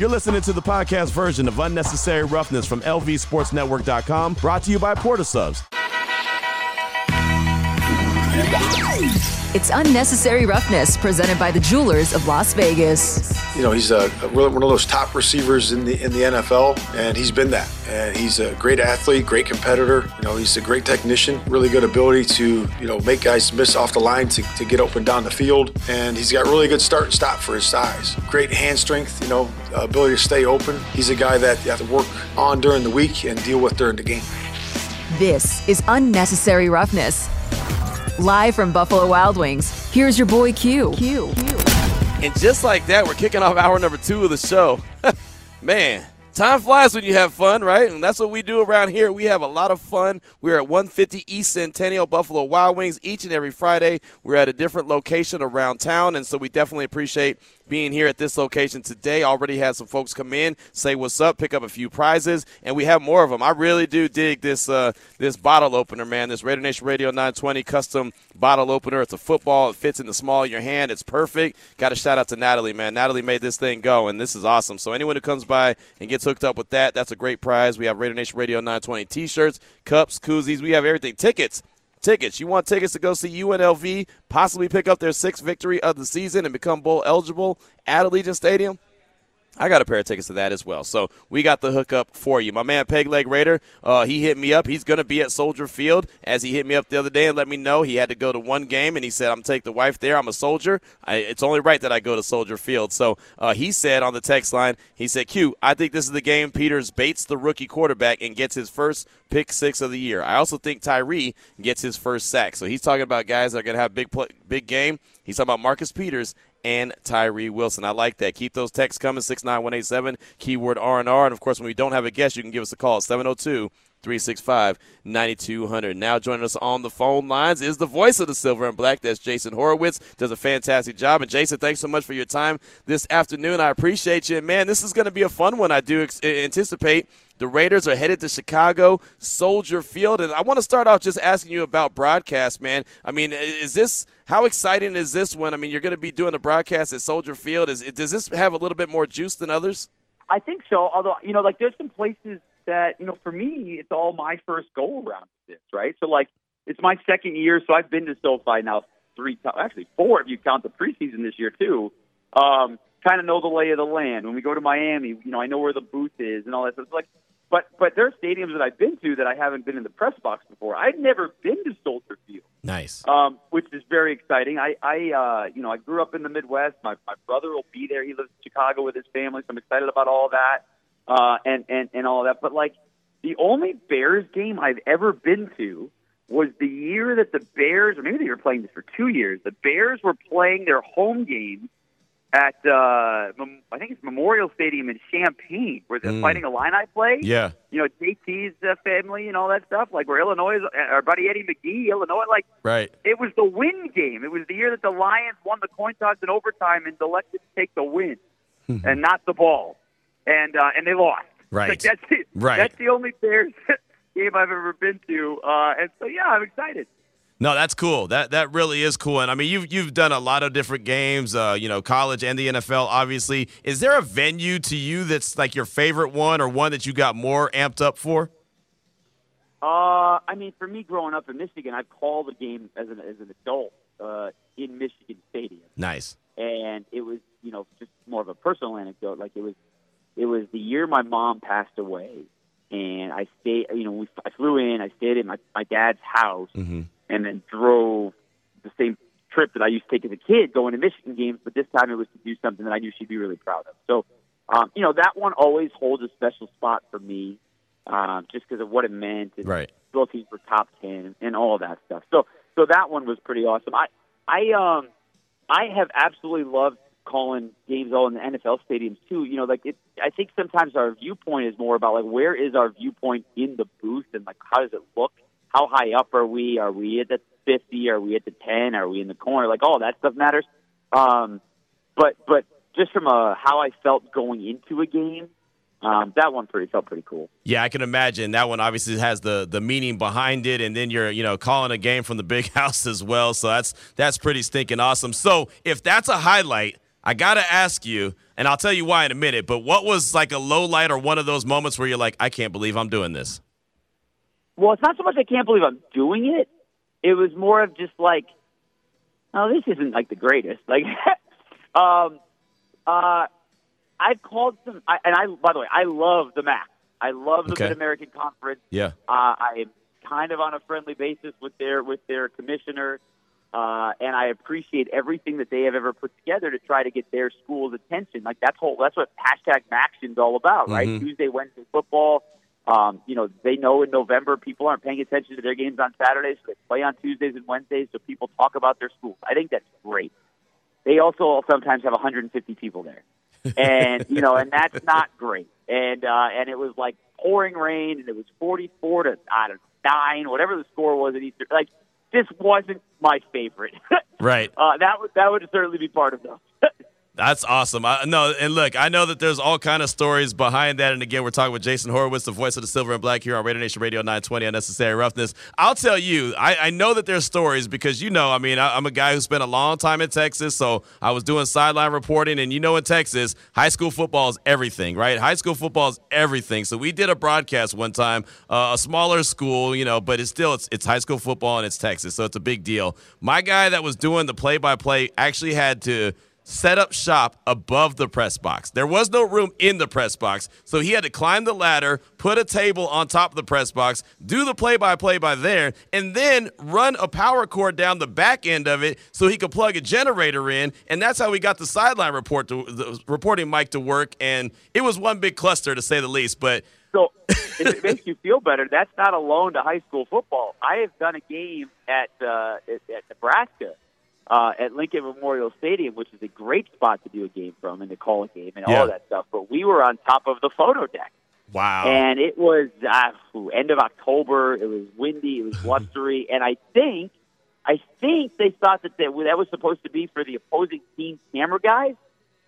You're listening to the podcast version of Unnecessary Roughness from LVSportsNetwork.com, brought to you by Port of Subs. It's Unnecessary Roughness, presented by the Jewelers of Las Vegas. You know, he's a, a, one of those top receivers in the in the NFL, and he's been that. And he's a great athlete, great competitor. You know, he's a great technician, really good ability to you know make guys miss off the line to, to get open down the field, and he's got really good start and stop for his size. Great hand strength, you know, ability to stay open. He's a guy that you have to work on during the week and deal with during the game. This is Unnecessary Roughness. Live from Buffalo Wild Wings, here's your boy Q. Q. And just like that, we're kicking off hour number two of the show. Man, time flies when you have fun, right? And that's what we do around here. We have a lot of fun. We're at 150 East Centennial Buffalo Wild Wings each and every Friday. We're at a different location around town, and so we definitely appreciate being here at this location today. Already had some folks come in, say what's up, pick up a few prizes, and we have more of them. I really do dig this uh, this bottle opener, man. This Raider Nation Radio 920 custom bottle opener. It's a football. It fits in the small of your hand. It's perfect. Got a shout out to Natalie, man. Natalie made this thing go, and this is awesome. So anyone who comes by and gets hooked up with that, that's a great prize. We have Raider Nation Radio 920 T-shirts, cups, koozies. We have everything. Tickets tickets. You want tickets to go see UNLV possibly pick up their sixth victory of the season and become bowl eligible at Allegiant Stadium? I got a pair of tickets to that as well. So we got the hookup for you. My man Peg Leg Raider, uh, he hit me up. He's going to be at Soldier Field as he hit me up the other day and let me know he had to go to one game. And he said, I'm take the wife there. I'm a soldier. I, it's only right that I go to Soldier Field. So uh, he said on the text line, he said, Q, I think this is the game Peters baits the rookie quarterback and gets his first pick six of the year. I also think Tyree gets his first sack. So he's talking about guys that are going to have big play, big game. He's talking about Marcus Peters and Tyree Wilson. I like that. Keep those texts coming, 69187, keyword R&R. And, of course, when we don't have a guest, you can give us a call, 702 365 9200. Now joining us on the phone lines is the voice of the Silver and Black. That's Jason Horowitz. Does a fantastic job. And, Jason, thanks so much for your time this afternoon. I appreciate you. man, this is going to be a fun one. I do ex- uh, anticipate the Raiders are headed to Chicago, Soldier Field. And I want to start off just asking you about broadcast, man. I mean, is this how exciting is this one? I mean, you're going to be doing the broadcast at Soldier Field. Is does this have a little bit more juice than others? I think so. Although you know, like there's some places that you know, for me, it's all my first go around this, right? So like, it's my second year, so I've been to SoFi now three times, actually four if you count the preseason this year too. Um, kind of know the lay of the land. When we go to Miami, you know, I know where the booth is and all that. So it's like but but there are stadiums that I've been to that I haven't been in the press box before. I've never been to Soldier Field. Nice. Um, which is very exciting. I I uh, you know I grew up in the Midwest. My my brother will be there. He lives in Chicago with his family, so I'm excited about all that uh, and and and all that. But like the only Bears game I've ever been to was the year that the Bears, or maybe they were playing this for two years. The Bears were playing their home games at uh, I think it's Memorial Stadium in Champaign, where the mm. Fighting Illini play. Yeah, you know JT's uh, family and all that stuff. Like where Illinois, uh, our buddy Eddie McGee, Illinois. Like right. It was the win game. It was the year that the Lions won the coin toss in overtime and elected to take the win and not the ball, and uh, and they lost. Right. Like that's it. Right. That's the only Bears game I've ever been to, uh, and so yeah, I'm excited. No, that's cool. That that really is cool. And I mean, you've you've done a lot of different games, uh, you know, college and the NFL. Obviously, is there a venue to you that's like your favorite one, or one that you got more amped up for? Uh, I mean, for me, growing up in Michigan, I called a game as an as an adult uh, in Michigan Stadium. Nice. And it was, you know, just more of a personal anecdote. Like it was, it was the year my mom passed away, and I stayed. You know, we, I flew in. I stayed at my my dad's house. Mm-hmm and then drove the same trip that I used to take as a kid going to Michigan games, but this time it was to do something that I knew she'd be really proud of. So, um, you know, that one always holds a special spot for me, um, just because of what it meant. And right. Both teams were top ten and all that stuff. So, so that one was pretty awesome. I, I, um, I have absolutely loved calling games all in the NFL stadiums too. You know, like it. I think sometimes our viewpoint is more about like where is our viewpoint in the booth and like how does it look how high up are we? Are we at the 50? Are we at the 10? Are we in the corner? Like all that stuff matters. Um, but but just from a how I felt going into a game, um, that one pretty felt pretty cool. Yeah, I can imagine that one obviously has the the meaning behind it, and then you're you know calling a game from the big house as well. So that's that's pretty stinking awesome. So if that's a highlight, I gotta ask you, and I'll tell you why in a minute. But what was like a low light or one of those moments where you're like, I can't believe I'm doing this? Well, it's not so much I can't believe I'm doing it. It was more of just like, oh, this isn't like the greatest. Like, um, uh, I've called some, I, and I, by the way, I love the MAC. I love the Okay. Mid American Conference. Yeah. Uh, I am kind of on a friendly basis with their with their commissioner, uh, and I appreciate everything that they have ever put together to try to get their school's attention. Like that's whole that's what hashtag MACtion's all about, right? Mhm. Tuesday, Wednesday football. Um, you know, they know in November people aren't paying attention to their games on Saturdays, so they play on Tuesdays and Wednesdays, so people talk about their schools. I think that's great. They also sometimes have 150 people there, and you know, and that's not great. And uh, and it was like pouring rain, and it was 44 to I don't know nine, whatever the score was at Easter. Like this wasn't my favorite. Right. uh, that would that would certainly be part of those. That's awesome. I, no, and look, I know that there's all kind of stories behind that. And again, we're talking with Jason Horowitz, the voice of the Silver and Black here on Raider Nation Radio 920 Unnecessary Roughness. I'll tell you, I, I know that there's stories because you know, I mean, I, I'm a guy who spent a long time in Texas, so I was doing sideline reporting, and you know, in Texas, high school football is everything, right? High school football is everything. So we did a broadcast one time, uh, a smaller school, you know, but it's still it's it's high school football and it's Texas, so it's a big deal. My guy that was doing the play-by-play actually had to set up shop above the press box. There was no room in the press box, so he had to climb the ladder, put a table on top of the press box, do the play by play by there, and then run a power cord down the back end of it so he could plug a generator in. And that's how we got the sideline report to the reporting mic to work. And it was one big cluster to say the least. But So if it makes you feel better, that's not alone to high school football. I have done a game at uh, at, at Nebraska uh, at Lincoln Memorial Stadium, which is a great spot to do a game from and to call a game and Yeah. all of that stuff. But we were on top of the photo deck, wow. and it was uh, end of October. It was windy. It was blustery, and I think I think they thought that that that was supposed to be for the opposing team camera guys,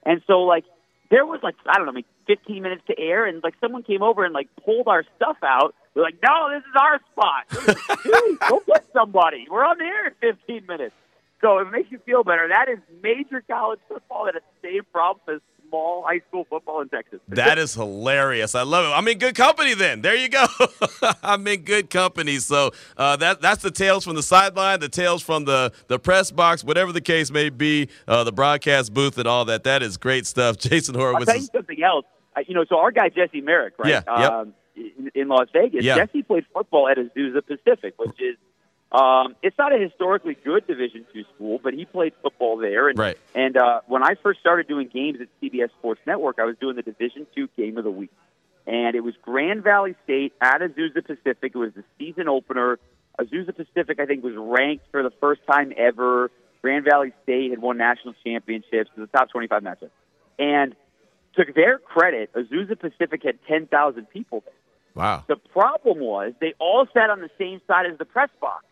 and so like there was like I don't know, maybe 15 minutes to air, and like someone came over and like pulled our stuff out. We're like, no, this is our spot. Like, go get somebody. We're on the air in 15 minutes. So it makes you feel better, that is major college football that has the same problem as small high school football in Texas. That is hilarious. I love it. I'm in good company then. There you go. I'm in good company. So uh, that that's the tales from the sideline, the tales from the, the press box, whatever the case may be, uh, the broadcast booth and all that. That is great stuff. Jason I'll Horowitz tell you something else. Uh, you know, so our guy Jesse Merrick, right? Yeah, yep. Um, in, in Las Vegas, Yeah. Jesse played football at Azusa Pacific, which is um, it's not a historically good Division two school, but he played football there. And, Right. And uh, when I first started doing games at CBS Sports Network, I was doing the Division two game of the week, and it was Grand Valley State at Azusa Pacific. It was the season opener. Azusa Pacific, I think, was ranked for the first time ever. Grand Valley State had won national championships. It was a top 25 matchup. And to their credit, Azusa Pacific had 10,000 people there. wow. The problem was they all sat on the same side as the press box.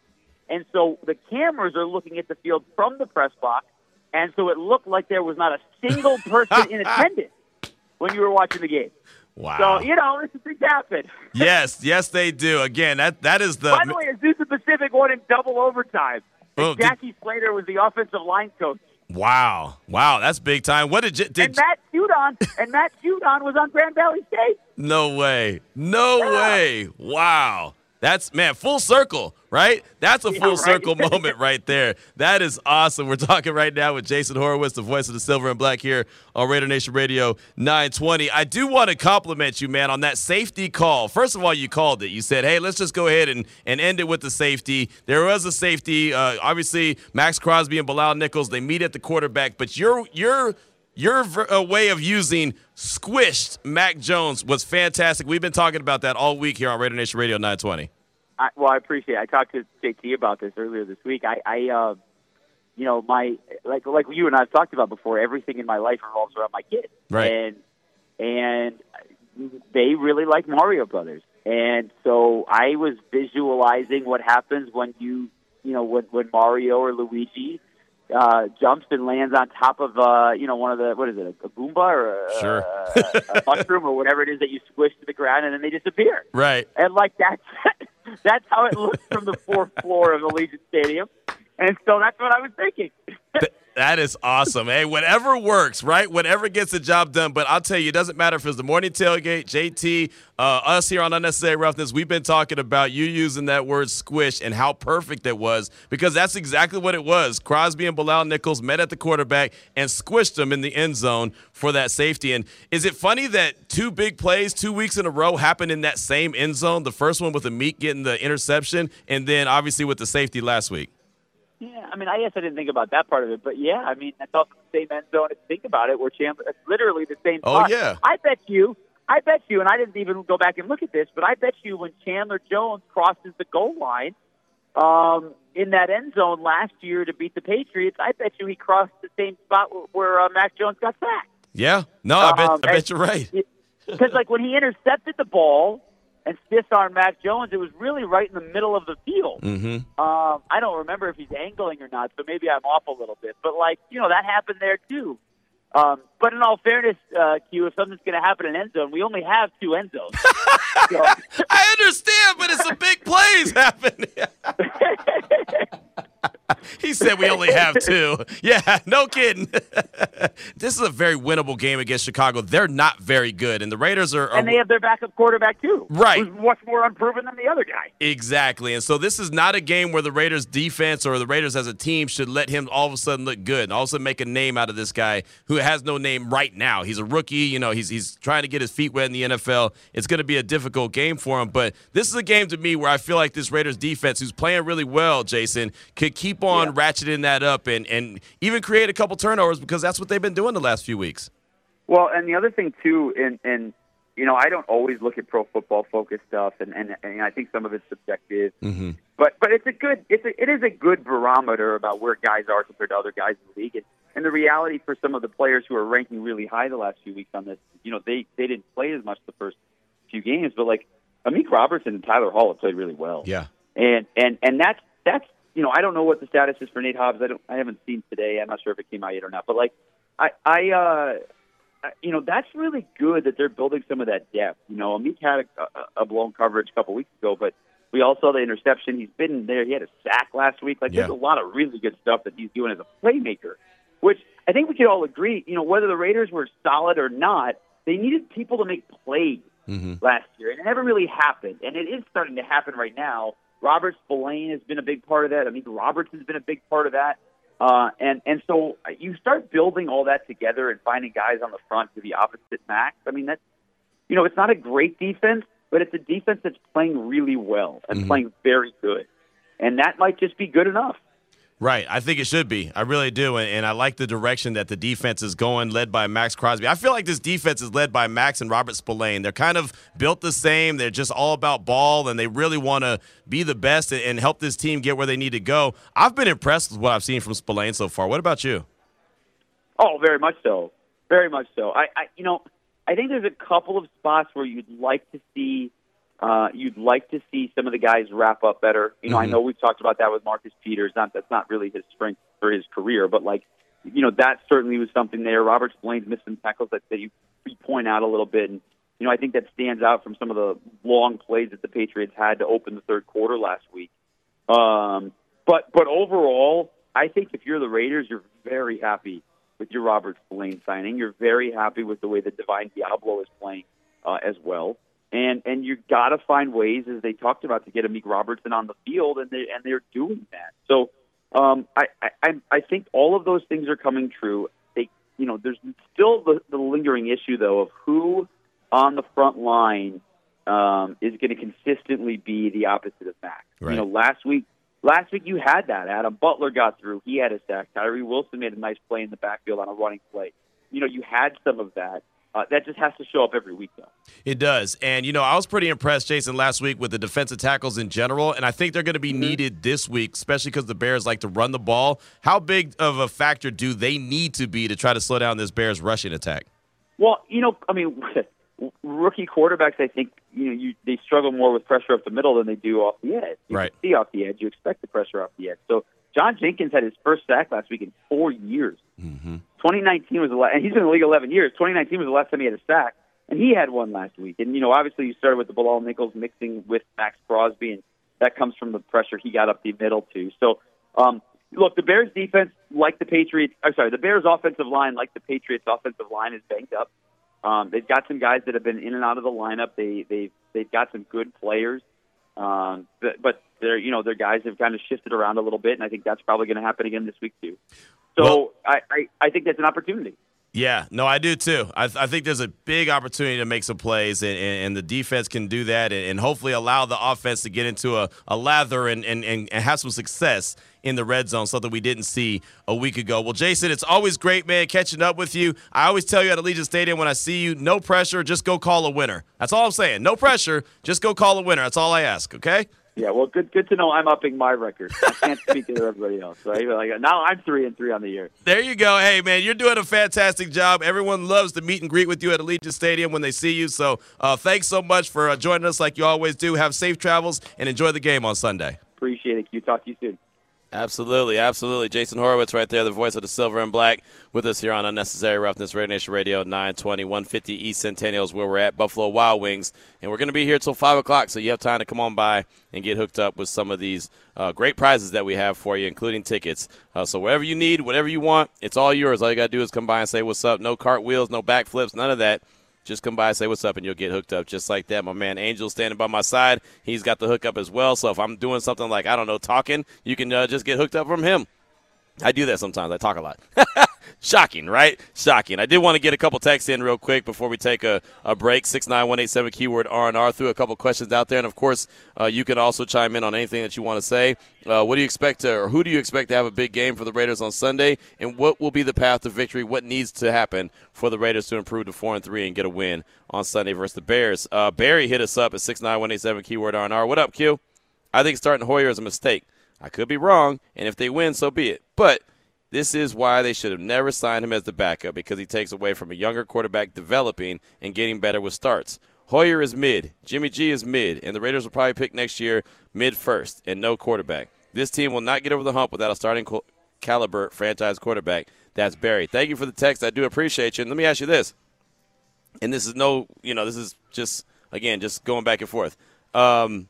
And so the cameras are looking at the field from the press box. And so it looked like there was not a single person in attendance when you were watching the game. Wow. So, you know, this things happen. yes, yes, they do. Again, that that is the By the way, Azusa Pacific won in double overtime. Oh, did- Jackie Slater was the offensive line coach. wow, wow. That's big time. What did you, did? and Matt Judon and Matt Judon was on Grand Valley State. No way. No Yeah. way. Wow. That's man, full circle, right? That's a Yeah, full right. circle moment right there. That is awesome. We're talking right now with Jason Horowitz, the voice of the Silver and Black here on Raider Nation Radio 920. I do want to compliment you, man, on that safety call. First of all, you called it. You said, hey, let's just go ahead and, and end it with the safety. There was a safety. Uh, obviously, Maxx Crosby and Bilal Nichols, they meet at the quarterback, but your your your uh, way of using squished Mac Jones was fantastic. We've been talking about that all week here on Raider Nation Radio 920. I, well, I appreciate. it. I talked to JT about this earlier this week. I, I, uh, you know, my like like you and I've talked about before. Everything in my life revolves around my kids, Right. And and they really like Mario Brothers, and so I was visualizing what happens when you, you know, when when Mario or Luigi. Uh, jumps and lands on top of uh, you know one of the what is it a, a Goomba or a, Sure. a, a mushroom or whatever it is that you squish to the ground and then they disappear Right. and like that's that's how it looks from the fourth floor of Allegiant Stadium. And so that's what I was thinking. Th- That is awesome. hey, whatever works, right? Whatever gets the job done. But I'll tell you, it doesn't matter if it's the morning tailgate, JT, uh, us here on Unnecessary Roughness. We've been talking about you using that word squish and how perfect it was because that's exactly what it was. Crosby and Bilal Nichols met at the quarterback and squished them in the end zone for that safety. And is it funny that two big plays, two weeks in a row, happened in that same end zone? The first one with Amik getting the interception, and then obviously with the safety last week. Yeah, I mean, I guess I didn't think about that part of it, but yeah, I mean, that's also the same end zone. If you think about it, where Chandler, it's literally the same. Oh, spot. yeah. I bet you, I bet you, and I didn't even go back and look at this, but I bet you when Chandler Jones crosses the goal line um, in that end zone last year to beat the Patriots, I bet you he crossed the same spot where, where uh, Mac Jones got sacked. Yeah, no, I bet, Um, I bet you're right. Because like when he intercepted the ball and stiff armed Mac Jones, it was really right in the middle of the field. Mm-hmm. Um, I don't remember if he's angling or not, so maybe I'm off a little bit. But like you know, that happened there too. Um, but in all fairness, uh, Q, if something's going to happen in end zone, we only have two end zones. So- I understand, but it's a big plays happening. he said we only have two. Yeah, no kidding. this is a very winnable game against Chicago. They're not very good, and the Raiders are. are and they have their backup quarterback too, Right. Who's much more unproven than the other guy. Exactly. And so this is not a game where the Raiders defense or the Raiders as a team should let him all of a sudden look good and all of a sudden make a name out of this guy who has no name right now. He's a rookie, you know, he's he's trying to get his feet wet in the NFL. It's going to be a difficult game for him, but this is a game to me where I feel like this Raiders defense who's playing really well, Jason, could keep on Yeah. ratcheting that up and and even create a couple turnovers because that's what they've been doing the last few weeks. Well, and the other thing too, and and you know, I don't always look at pro football focused stuff, and and, and I think some of it's subjective. Mm-hmm. But but it's a good it's a, it is a good barometer about where guys are compared to other guys in the league. And, and the reality for some of the players who are ranking really high the last few weeks on this, you know, they they didn't play as much the first few games, but like Amik Robertson and Tyler Hall have played really well. Yeah. And and and that's that's you know I don't know what the status is for Nate Hobbs. I don't I haven't seen today. I'm not sure if it came out yet or not. But like I I uh I- you know that's really good that they're building some of that depth. You know Amik had a, a, a blown coverage a couple weeks ago, but we all saw the interception. He's been there. He had a sack last week. Like Yeah. there's a lot of really good stuff that he's doing as a playmaker, which I think we could all agree. You know whether the Raiders were solid or not, they needed people to make plays Mm-hmm. last year, and it never really happened. And it is starting to happen right now. Robert Spillane has been a big part of that. I mean, Roberts has been a big part of that. Uh, and and so you start building all that together and finding guys on the front to the opposite max. I mean, that's you know, it's not a great defense, but it's a defense that's playing really well and Mhm. playing very good, and that might just be good enough. Right. I think it should be. I really do. And, and I like the direction that the defense is going, led by Maxx Crosby. I feel like this defense is led by Maxx and Robert Spillane. They're kind of built the same. They're just all about ball, and they really want to be the best and, and help this team get where they need to go. I've been impressed with what I've seen from Spillane so far. What about you? Oh, very much so. Very much so. I, I you know, I think there's a couple of spots where you'd like to see uh, you'd like to see some of the guys wrap up better. You know, I Mhm. know we've talked about that with Marcus Peters. Not that's not really his strength for his career, but like, you know, that certainly was something there. Robert Spillane's missed some tackles that, that you, you point out a little bit, and you know, I think that stands out from some of the long plays that the Patriots had to open the third quarter last week. Um, but but overall, I think if you're the Raiders, you're very happy with your Robert Spillane signing. You're very happy with the way that Divine Deablo is playing uh, as well. And and you got to find ways, as they talked about, to get Amik Robertson on the field, and they and they're doing that. So um, I, I I- think all of those things are coming true. They you know there's still the, the lingering issue though of who on the front line um, is going to consistently be the opposite of Maxx. Right. You know, last week last week you had that. Adam Butler got through; he had a sack. Tyree Wilson made a nice play in the backfield on a running play. You know, you had some of that. Uh, that just has to show up every week, though. It does. And, you know, I was pretty impressed, Jason, last week with the defensive tackles in general. And I think they're going to be needed this week, especially because the Bears like to run the ball. How big of a factor do they need to be to try to slow down this Bears rushing attack? Well, you know, I mean, rookie quarterbacks, I think, you know, you, they struggle more with pressure up the middle than they do off the edge. You Right. see off the edge, you expect the pressure off the edge. So John Jenkins had his first sack last week in four years. Mm-hmm. 2019 was the last, and he's been in the league 11 years. 2019 was the last time he had a sack, and he had one last week. And you know, obviously, you started with the Bilal Nichols mixing with Maxx Crosby, and that comes from the pressure he got up the middle too. So, um, look, the Bears defense, like the Patriots, I'm sorry, the Bears offensive line, like the Patriots offensive line, is banged up. Um, they've got some guys that have been in and out of the lineup. They they've they've got some good players, um, but, but they're you know their guys have kind of shifted around a little bit, and I think that's probably going to happen again this week too. So Well- I, I I think that's an opportunity. Yeah, no, I do too. I, I think there's a big opportunity to make some plays, and, and, and the defense can do that, and, and hopefully allow the offense to get into a, a lather and, and, and, and have some success in the red zone, something we didn't see a week ago. Well, Jason, it's always great, man, catching up with you. I always tell you at Allegiant Stadium when I see you, no pressure, just go call a winner. That's all I'm saying. No pressure, just go call a winner. That's all I ask, okay? Yeah, well, good good to know I'm upping my record. I can't speak to everybody else. Right? Like now, I'm three and three on the year. There you go. Hey, man, you're doing a fantastic job. Everyone loves to meet and greet with you at Allegiant Stadium when they see you. So uh, thanks so much for uh, joining us like you always do. Have safe travels and enjoy the game on Sunday. Appreciate it. You talk to you soon. Absolutely, absolutely. Jason Horowitz right there, the voice of the silver and black, with us here on Unnecessary Roughness, Raider Nation Radio, 920, 150 East Centennial is where we're at, Buffalo Wild Wings. And we're going to be here till 5 o'clock, so you have time to come on by and get hooked up with some of these uh, great prizes that we have for you, including tickets. Uh, so whatever you need, whatever you want, it's all yours. All you got to do is come by and say what's up. No cartwheels, no backflips, none of that. Just come by, say what's up, and you'll get hooked up just like that. My man Angel standing by my side. He's got the hookup as well. So if I'm doing something like, I don't know, talking, you can uh, just get hooked up from him. I do that sometimes. I talk a lot. Shocking, right? Shocking. I did want to get a couple texts in real quick before we take a, a break. 69187 keyword R&R. Threw a couple questions out there. And, of course, uh, you can also chime in on anything that you want to say. Uh, what do you expect to, or who do you expect to have a big game for the Raiders on Sunday? And what will be the path to victory? What needs to happen for the Raiders to improve to 4 and 3 and get a win on Sunday versus the Bears? Uh, Barry hit us up at 69187 keyword R&R. What up, Q? I think starting Hoyer is a mistake. I could be wrong, and if they win, so be it. But this is why they should have never signed him as the backup because he takes away from a younger quarterback developing and getting better with starts. Hoyer is mid, Jimmy G is mid, and the Raiders will probably pick next year mid first and no quarterback. This team will not get over the hump without a starting caliber franchise quarterback. That's Barry. Thank you for the text. I do appreciate you. And let me ask you this. And this is no, you know, this is just again just going back and forth. Um,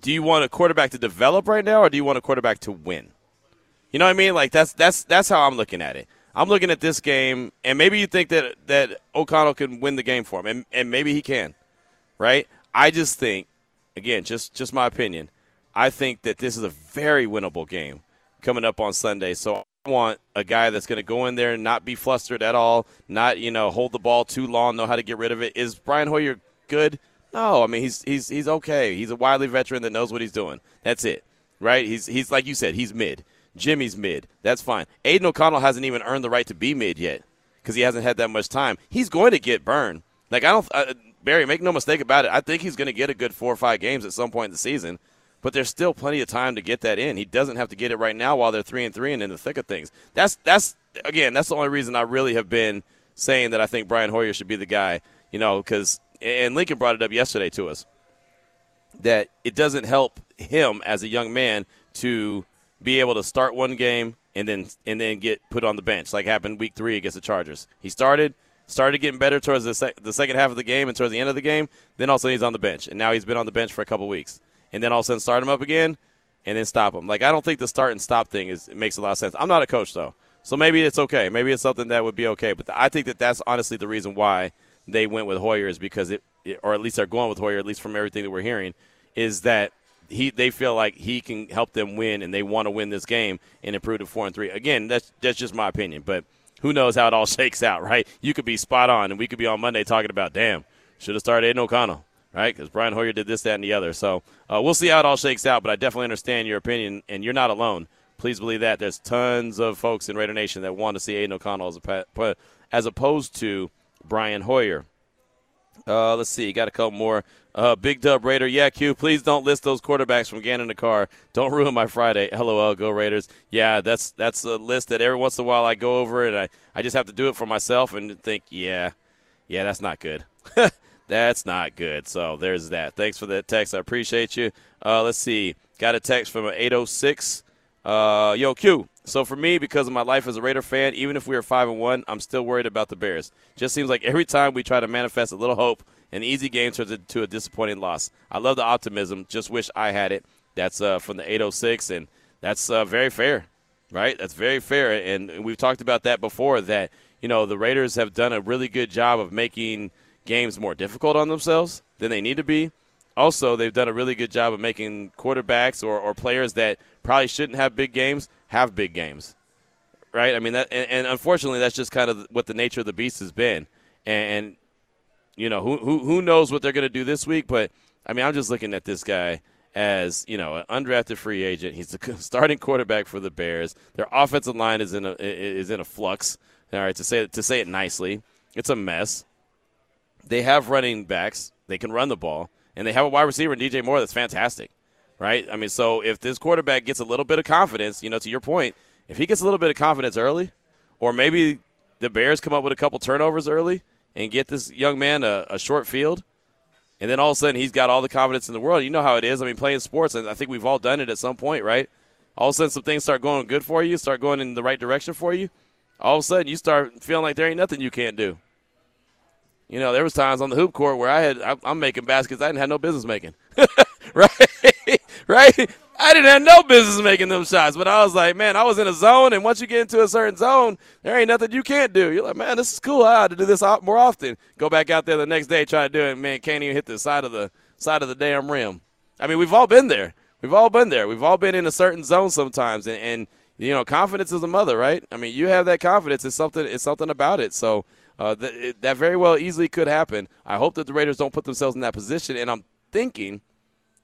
do you want a quarterback to develop right now, or do you want a quarterback to win? You know what I mean? Like that's that's that's how I'm looking at it. I'm looking at this game, and maybe you think that that O'Connell can win the game for him, and, and maybe he can, right? I just think, again, just just my opinion. I think that this is a very winnable game coming up on Sunday. So I want a guy that's going to go in there and not be flustered at all, not you know hold the ball too long, know how to get rid of it. Is Brian Hoyer good? No, I mean he's he's he's okay. He's a wily veteran that knows what he's doing. That's it, right? He's he's like you said, he's mid. Jimmy's mid. That's fine. Aidan O'Connell hasn't even earned the right to be mid yet because he hasn't had that much time. He's going to get burned. Like I don't, uh, Barry, make no mistake about it. I think he's going to get a good four or five games at some point in the season. But there's still plenty of time to get that in. He doesn't have to get it right now while they're three and three and in the thick of things. That's that's again, that's the only reason I really have been saying that I think Brian Hoyer should be the guy. You know, because and Lincoln brought it up yesterday to us that it doesn't help him as a young man to be able to start one game and then and then get put on the bench, like happened week three against the Chargers. He started started getting better towards the, sec- the second half of the game and towards the end of the game. Then all of a sudden he's on the bench, and now he's been on the bench for a couple weeks. And then all of a sudden start him up again, and then stop him. Like I don't think the start and stop thing is it makes a lot of sense. I'm not a coach though, so maybe it's okay. Maybe it's something that would be okay. But I think that that's honestly the reason why they went with Hoyer is because it, or at least they're going with Hoyer, at least from everything that we're hearing, is that he they feel like he can help them win and they want to win this game and improve to four and three. Again, that's that's just my opinion, but who knows how it all shakes out, right? You could be spot on, and we could be on Monday talking about, damn, should have started Aidan O'Connell, right? Because Brian Hoyer did this, that, and the other. So uh, we'll see how it all shakes out, but I definitely understand your opinion, and you're not alone. Please believe that. There's tons of folks in Raider Nation that want to see Aidan O'Connell as, a, as opposed to Brian Hoyer. Uh, let's see. Got a couple more. Uh, Big Dub Raider. Yeah, Q. Please don't list those quarterbacks from Gannon the Carr. Don't ruin my Friday. LOL. Go Raiders. Yeah, that's that's a list that every once in a while I go over and I, I just have to do it for myself and think, yeah, yeah, that's not good. that's not good. So there's that. Thanks for that text. I appreciate you. Uh, let's see. Got a text from an 806. Uh, yo, Q. So for me, because of my life as a Raider fan, even if we are five and one, I'm still worried about the Bears. Just seems like every time we try to manifest a little hope, an easy game turns into a disappointing loss. I love the optimism. Just wish I had it. That's uh, from the 806, and that's uh, very fair. right? That's very fair, and we've talked about that before. That you know the Raiders have done a really good job of making games more difficult on themselves than they need to be. Also, they've done a really good job of making quarterbacks or, or players that probably shouldn't have big games have big games, right? I mean, that, and, and unfortunately, that's just kind of what the nature of the beast has been. And, and you know, who, who who knows what they're going to do this week? But I mean, I'm just looking at this guy as you know an undrafted free agent. He's the starting quarterback for the Bears. Their offensive line is in a is in a flux. All right, to say to say it nicely, it's a mess. They have running backs. They can run the ball, and they have a wide receiver in DJ Moore that's fantastic, right? I mean, so if this quarterback gets a little bit of confidence, you know, to your point, if he gets a little bit of confidence early, or maybe the Bears come up with a couple turnovers early and get this young man a, a short field – and then all of a sudden he's got all the confidence in the world. You know how it is. I mean, playing sports, and I think we've all done it at some point, right? All of a sudden, some things start going good for you, start going in the right direction for you. All of a sudden, you start feeling like there ain't nothing you can't do. You know, there was times on the hoop court where I had I'm making baskets I didn't have no business making, right? right? I didn't have no business making them shots, but I was like, man, I was in a zone, and once you get into a certain zone, there ain't nothing you can't do. You're like, man, this is cool. I ought to do this more often. Go back out there the next day, try to do it, man, can't even hit the side of the side of the damn rim. I mean, we've all been there. We've all been there. We've all been in a certain zone sometimes, and, and you know, confidence is a mother, right? I mean, you have that confidence. It's something. It's something about it. So uh, th- it, that very well easily could happen. I hope that the Raiders don't put themselves in that position. And I'm thinking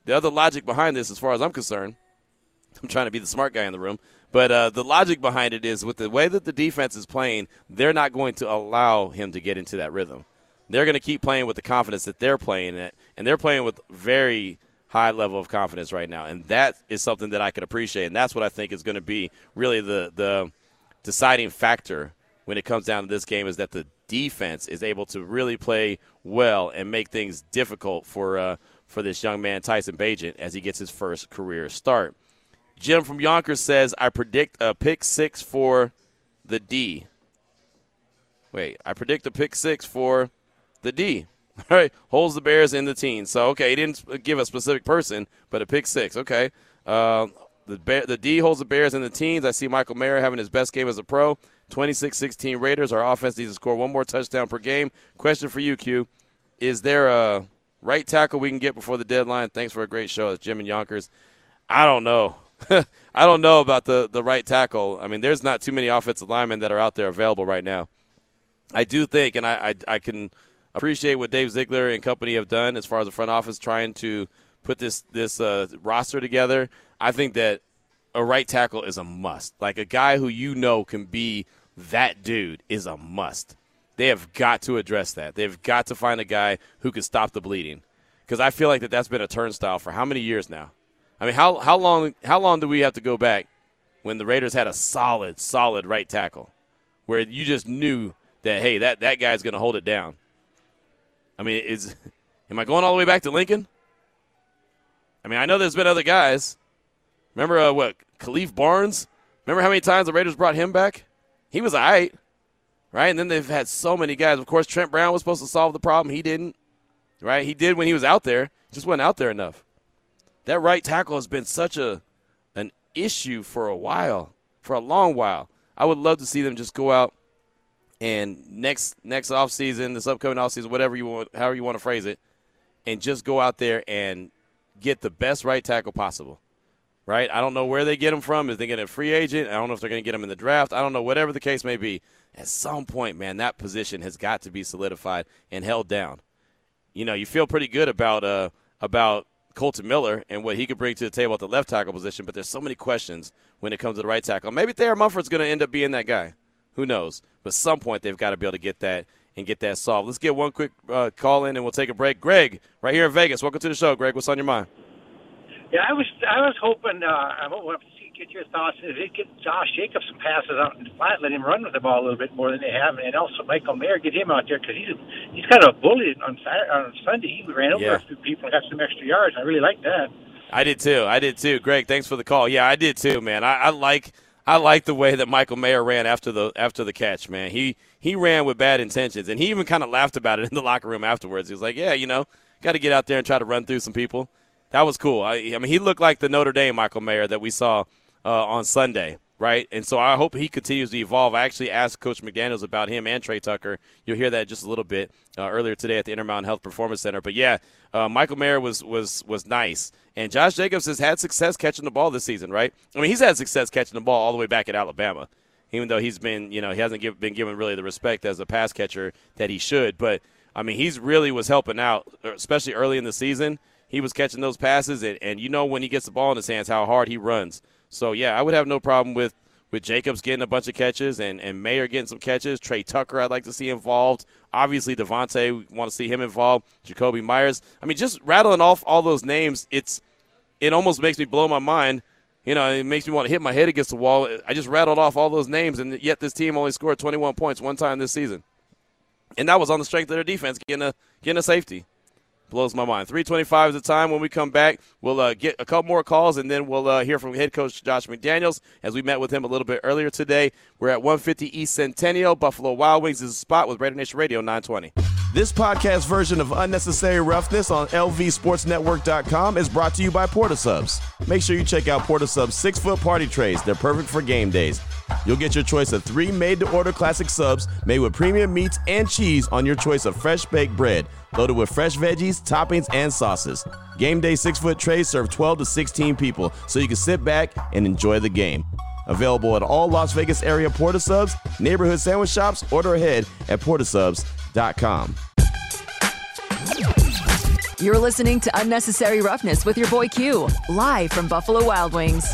the other logic behind this, as far as I'm concerned, I'm trying to be the smart guy in the room. But uh, the logic behind it is with the way that the defense is playing, they're not going to allow him to get into that rhythm. They're going to keep playing with the confidence that they're playing at, and they're playing with very high level of confidence right now. And that is something that I can appreciate. And that's what I think is going to be really the, the deciding factor when it comes down to this game is that the defense is able to really play well and make things difficult for uh, for this young man Tyson Bagent as he gets his first career start. Jim from Yonkers says, I predict a pick six for the D. Wait, I predict a pick six for the D. All right, holds the Bears in the teens. So, okay, he didn't give a specific person, but a pick six. Okay. Uh, the, Bear, the D holds the Bears in the teens. I see Michael Mayer having his best game as a pro. 26 16 Raiders. Our offense needs to score one more touchdown per game. Question for you, Q. Is there a right tackle we can get before the deadline? Thanks for a great show. It's Jim and Yonkers. I don't know. I don't know about the, the right tackle. I mean, there's not too many offensive linemen that are out there available right now. I do think, and I, I, I can appreciate what Dave Ziegler and company have done as far as the front office trying to put this this uh, roster together. I think that a right tackle is a must. Like a guy who you know can be that dude is a must. They have got to address that. They've got to find a guy who can stop the bleeding. Because I feel like that that's been a turnstile for how many years now? I mean, how how long how long do we have to go back when the Raiders had a solid solid right tackle, where you just knew that hey that that guy's going to hold it down. I mean, is am I going all the way back to Lincoln? I mean, I know there's been other guys. Remember uh, what Khalif Barnes? Remember how many times the Raiders brought him back? He was all right, right? And then they've had so many guys. Of course, Trent Brown was supposed to solve the problem. He didn't, right? He did when he was out there. Just wasn't out there enough that right tackle has been such a an issue for a while, for a long while. I would love to see them just go out and next next off season, this upcoming off season, whatever you want, however you want to phrase it, and just go out there and get the best right tackle possible. Right? I don't know where they get him from. Is they get a free agent? I don't know if they're going to get him in the draft. I don't know. Whatever the case may be, at some point, man, that position has got to be solidified and held down. You know, you feel pretty good about uh about Kolton Miller and what he could bring to the table at the left tackle position, but there's so many questions when it comes to the right tackle. Maybe Thayer Munford's going to end up being that guy. Who knows? But some point, they've got to be able to get that and get that solved. Let's get one quick uh, call in and we'll take a break. Greg, right here in Vegas. Welcome to the show, Greg. What's on your mind? Yeah, I was I was hoping uh, I want to see, get your thoughts. If they get Josh Jacobs some passes out in the flat, let him run with the ball a little bit more than they have, and also Michael Mayer, get him out there because he's he's kind of a bully on Saturday, on Sunday. He ran over yeah. a few people and got some extra yards. I really like that. I did too. I did too. Greg, thanks for the call. Yeah, I did too, man. I, I like I like the way that Michael Mayer ran after the after the catch, man. He he ran with bad intentions, and he even kind of laughed about it in the locker room afterwards. He was like, "Yeah, you know, got to get out there and try to run through some people." That was cool. I, I mean, he looked like the Notre Dame Michael Mayer that we saw uh, on Sunday, right? And so I hope he continues to evolve. I actually asked Coach McDaniels about him and Tre Tucker. You'll hear that just a little bit uh, earlier today at the Intermountain Health Performance Center. But yeah, uh, Michael Mayer was was was nice, and Josh Jacobs has had success catching the ball this season, right? I mean, he's had success catching the ball all the way back at Alabama, even though he's been you know he hasn't give, been given really the respect as a pass catcher that he should. But I mean, he's really was helping out, especially early in the season. He was catching those passes, and, and you know when he gets the ball in his hands how hard he runs. So yeah, I would have no problem with with Jacobs getting a bunch of catches and, and Mayer getting some catches. Tre Tucker, I'd like to see involved. Obviously, Davante, we want to see him involved. Jakobi Meyers. I mean, just rattling off all those names, it's it almost makes me blow my mind. You know, it makes me want to hit my head against the wall. I just rattled off all those names, and yet this team only scored 21 points one time this season. And that was on the strength of their defense, getting a getting a safety blows my mind. 325 is the time. When we come back, we'll uh, get a couple more calls, and then we'll uh, hear from head coach Josh McDaniels as we met with him a little bit earlier today. We're at 150 East Centennial. Buffalo Wild Wings is a spot with Raider Nation Radio 920. This podcast version of Unnecessary Roughness on LVSportsNetwork.com is brought to you by Port of Subs. Make sure you check out Port of Subs six foot party trays. They're perfect for game days. You'll get your choice of three made to order classic subs made with premium meats and cheese on your choice of fresh baked bread, loaded with fresh veggies, toppings, and sauces. Game day six foot trays serve 12 to 16 people, so you can sit back and enjoy the game. Available at all Las Vegas area Port of Subs, neighborhood sandwich shops, order ahead at portofsubs.com. You're listening to Unnecessary Roughness with your boy Q, live from Buffalo Wild Wings.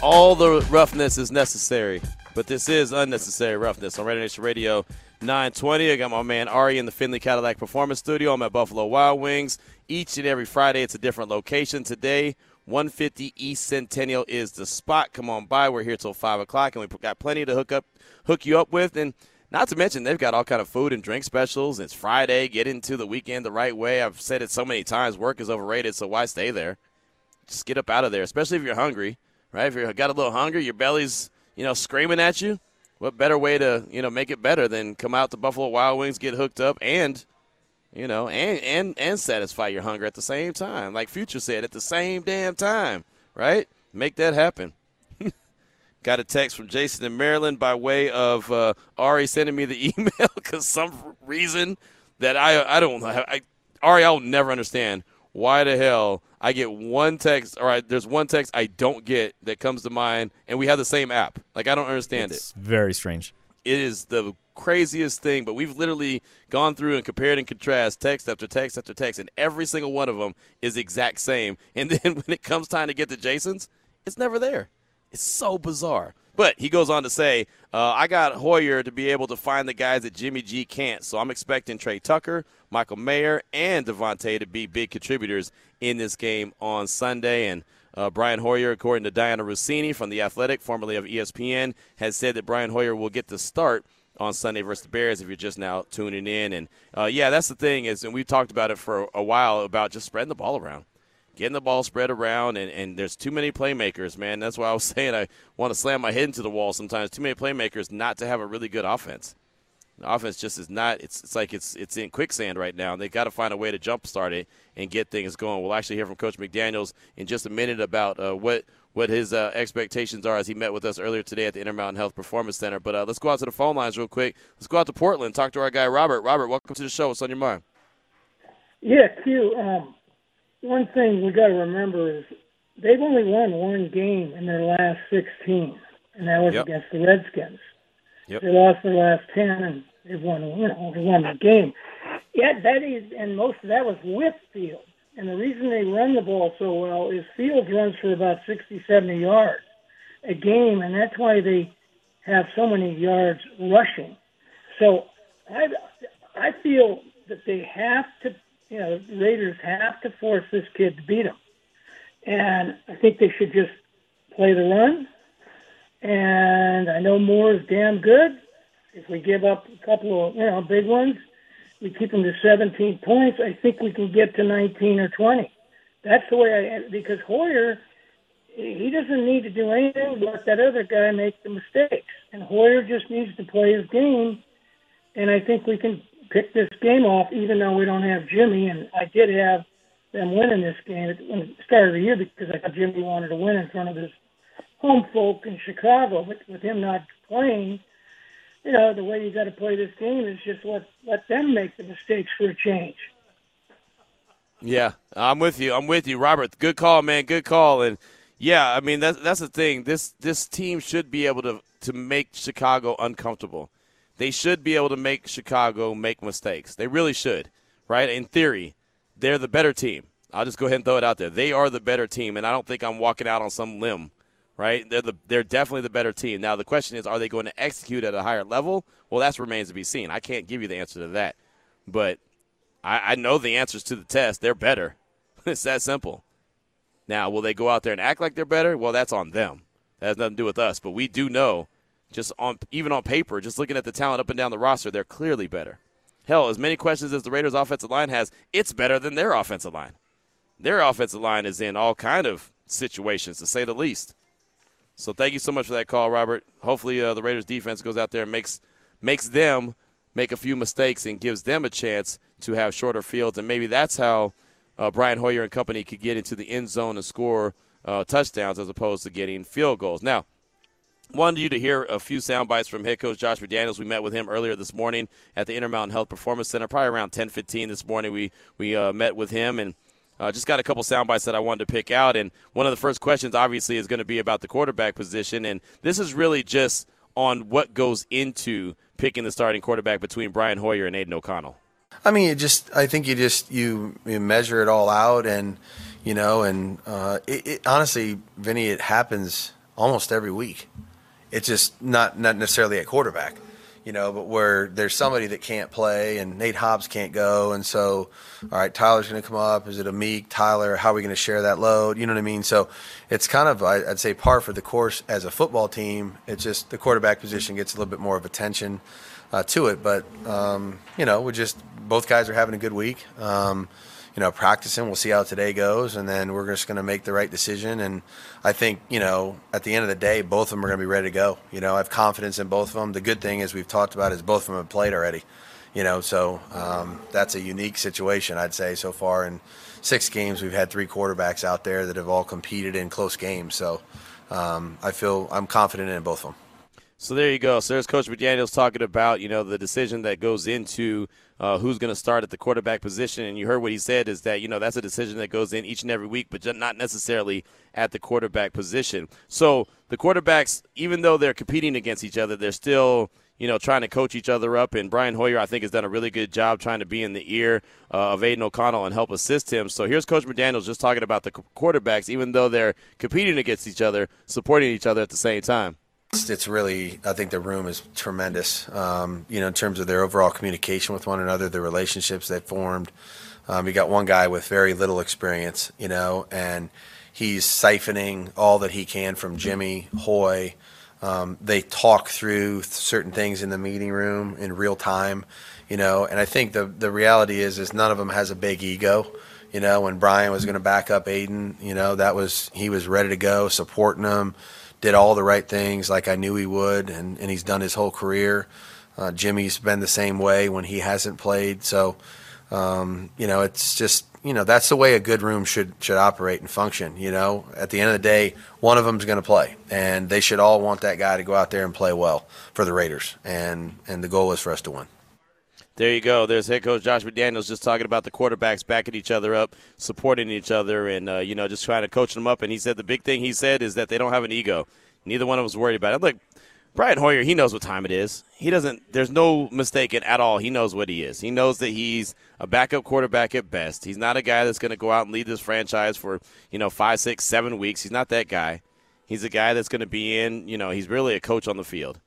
All the roughness is necessary, but this is unnecessary roughness on Raider Nation Radio 920. I got my man Ari in the Findlay Cadillac Performance Studio. I'm at Buffalo Wild Wings. Each and every Friday, it's a different location. Today, 150 East Centennial is the spot. Come on by. We're here till five o'clock, and we've got plenty to hook up, hook you up with, and not to mention they've got all kind of food and drink specials. It's Friday. Get into the weekend the right way. I've said it so many times. Work is overrated, so why stay there? Just get up out of there, especially if you're hungry, right? If you got a little hunger, your belly's you know screaming at you. What better way to you know make it better than come out to Buffalo Wild Wings, get hooked up, and you know, and and and satisfy your hunger at the same time. Like Future said, at the same damn time, right? Make that happen. Got a text from Jason in Maryland by way of uh, Ari sending me the email because some reason that I I don't know. I, Ari, I'll never understand why the hell I get one text or I, there's one text I don't get that comes to mind, and we have the same app. Like I don't understand it. it's it. Very strange. It is the craziest thing, but we've literally gone through and compared and contrast text after text after text, and every single one of them is exact same. And then when it comes time to get to Jason's, it's never there. It's so bizarre. But he goes on to say, uh, I got Hoyer to be able to find the guys that Jimmy G can't. So I'm expecting Tre Tucker, Michael Mayer, and Davante to be big contributors in this game on Sunday. And uh, Brian Hoyer, according to Dianna Russini from The Athletic, formerly of ESPN, has said that Brian Hoyer will get the start on Sunday versus the Bears if you're just now tuning in. And uh, yeah, that's the thing is, and we've talked about it for a while about just spreading the ball around getting the ball spread around, and, and there's too many playmakers, man. That's why I was saying I want to slam my head into the wall sometimes. Too many playmakers not to have a really good offense. The offense just is not. It's it's like it's it's in quicksand right now. and They've got to find a way to jumpstart it and get things going. We'll actually hear from Coach McDaniel's in just a minute about uh, what what his uh, expectations are as he met with us earlier today at the Intermountain Health Performance Center. But uh, let's go out to the phone lines real quick. Let's go out to Portland. Talk to our guy Robert. Robert, welcome to the show. What's on your mind? Yeah, Q. Um, one thing we got to remember is they've only won one game in their last 16, and that was Yep. against the Redskins. Yep. They lost their last 10, and they've won, you know, they won the game. Yet that is, and most of that was with Fields. And the reason they run the ball so well is Fields runs for about 60, 70 yards a game, and that's why they have so many yards rushing. So I, I feel that they have to, you know, the Raiders have to force this kid to beat them. And I think they should just play the run. And I know Moore is damn good. If we give up a couple of, you know, big ones, we keep them to 17 points. I think we can get to 19 or 20. That's the way I, because Hoyer, he doesn't need to do anything but let that other guy make the mistakes. And Hoyer just needs to play his game. And I think we can pick this game off, even though we don't have Jimmy. And I did have them winning this game at the start of the year because I thought Jimmy wanted to win in front of his home folk in Chicago, but with him not playing, you know, the way you got to play this game is just let let them make the mistakes for a change. Yeah, I'm with you. I'm with you, Robert. Good call, man. Good call. And yeah, I mean that's that's the thing. This this team should be able to to make Chicago uncomfortable. They should be able to make Chicago make mistakes. They really should, right? In theory, they're the better team. I'll just go ahead and throw it out there. They are the better team, and I don't think I'm walking out on some limb, right? They're the they're definitely the better team. Now the question is, are they going to execute at a higher level? Well, that remains to be seen. I can't give you the answer to that, but I, I know the answers to the test. They're better. it's that simple. Now, will they go out there and act like they're better? Well, that's on them. That has nothing to do with us. But we do know, just on even on paper, just looking at the talent up and down the roster, they're clearly better. Hell, as many questions as the Raiders' offensive line has, it's better than their offensive line. Their offensive line is in all kind of situations, to say the least. So thank you so much for that call, Robert. Hopefully, uh, the Raiders' defense goes out there and makes makes them make a few mistakes and gives them a chance to have shorter fields, and maybe that's how uh, Brian Hoyer and company could get into the end zone and score uh, touchdowns as opposed to getting field goals. Now, wanted you to hear a few sound bites from head coach Josh McDaniels. We met with him earlier this morning at the Intermountain Health Performance Center, probably around 10:15 this morning. We we uh, met with him and. Uh, just got a couple sound bites that I wanted to pick out, and one of the first questions, obviously, is going to be about the quarterback position, and this is really just on what goes into picking the starting quarterback between Brian Hoyer and Aidan O'Connell. I mean, you just I think you just you, you measure it all out, and you know, and uh, it, it, honestly, Vinny, it happens almost every week. It's just not not necessarily at quarterback, you know, but where there's somebody that can't play, and Nate Hobbs can't go, and so all right, Tyler's going to come up. Is it Amik, Tyler? How are we going to share that load? You know what I mean? So it's kind of I'd say par for the course as a football team. It's just the quarterback position gets a little bit more of attention uh, to it, but um, you know, we just both guys are having a good week. Um, you know, practicing. We'll see how today goes, and then we're just going to make the right decision. And I think, you know, at the end of the day, both of them are going to be ready to go. You know, I have confidence in both of them. The good thing, is we've talked about, is both of them have played already. You know, so um, that's a unique situation, I'd say, so far. In six games, we've had three quarterbacks out there that have all competed in close games. So um, I feel I'm confident in both of them. So there you go. So there's Coach McDaniels talking about you know the decision that goes into uh, who's going to start at the quarterback position, and you heard what he said is that you know that's a decision that goes in each and every week, but not necessarily at the quarterback position. So the quarterbacks, even though they're competing against each other, they're still you know, trying to coach each other up. And Brian Hoyer, I think, has done a really good job trying to be in the ear uh, of Aidan O'Connell and help assist him. So here's Coach McDaniels just talking about the quarterbacks, even though they're competing against each other, supporting each other at the same time. It's really, I think the room is tremendous. Um, you know, in terms of their overall communication with one another, the relationships they've formed. Um, you got one guy with very little experience, you know, and he's siphoning all that he can from Jimmy Hoy. Um, they talk through certain things in the meeting room in real time, you know, and I think the the reality is is none of them has a big ego. You know, when Brian was going to back up Aidan you know, that was he was ready to go, supporting him did all the right things like I knew he would, and, and he's done his whole career. Uh, Jimmy's been the same way when he hasn't played. So, um, you know, it's just you know that's the way a good room should should operate and function. You know, at the end of the day, one of them's going to play, and they should all want that guy to go out there and play well for the Raiders. And and the goal is for us to win. There you go. There's head coach Josh McDaniels just talking about the quarterbacks backing each other up, supporting each other, and uh, you know just trying to coach them up. And he said the big thing he said is that they don't have an ego. Neither one of was worried about it. Look, Brian Hoyer, he knows what time it is. He doesn't. There's no mistake at all. He knows what he is. He knows that he's a backup quarterback at best. He's not a guy that's going to go out and lead this franchise for you know five, six, seven weeks. He's not that guy. He's a guy that's going to be in. You know, he's really a coach on the field.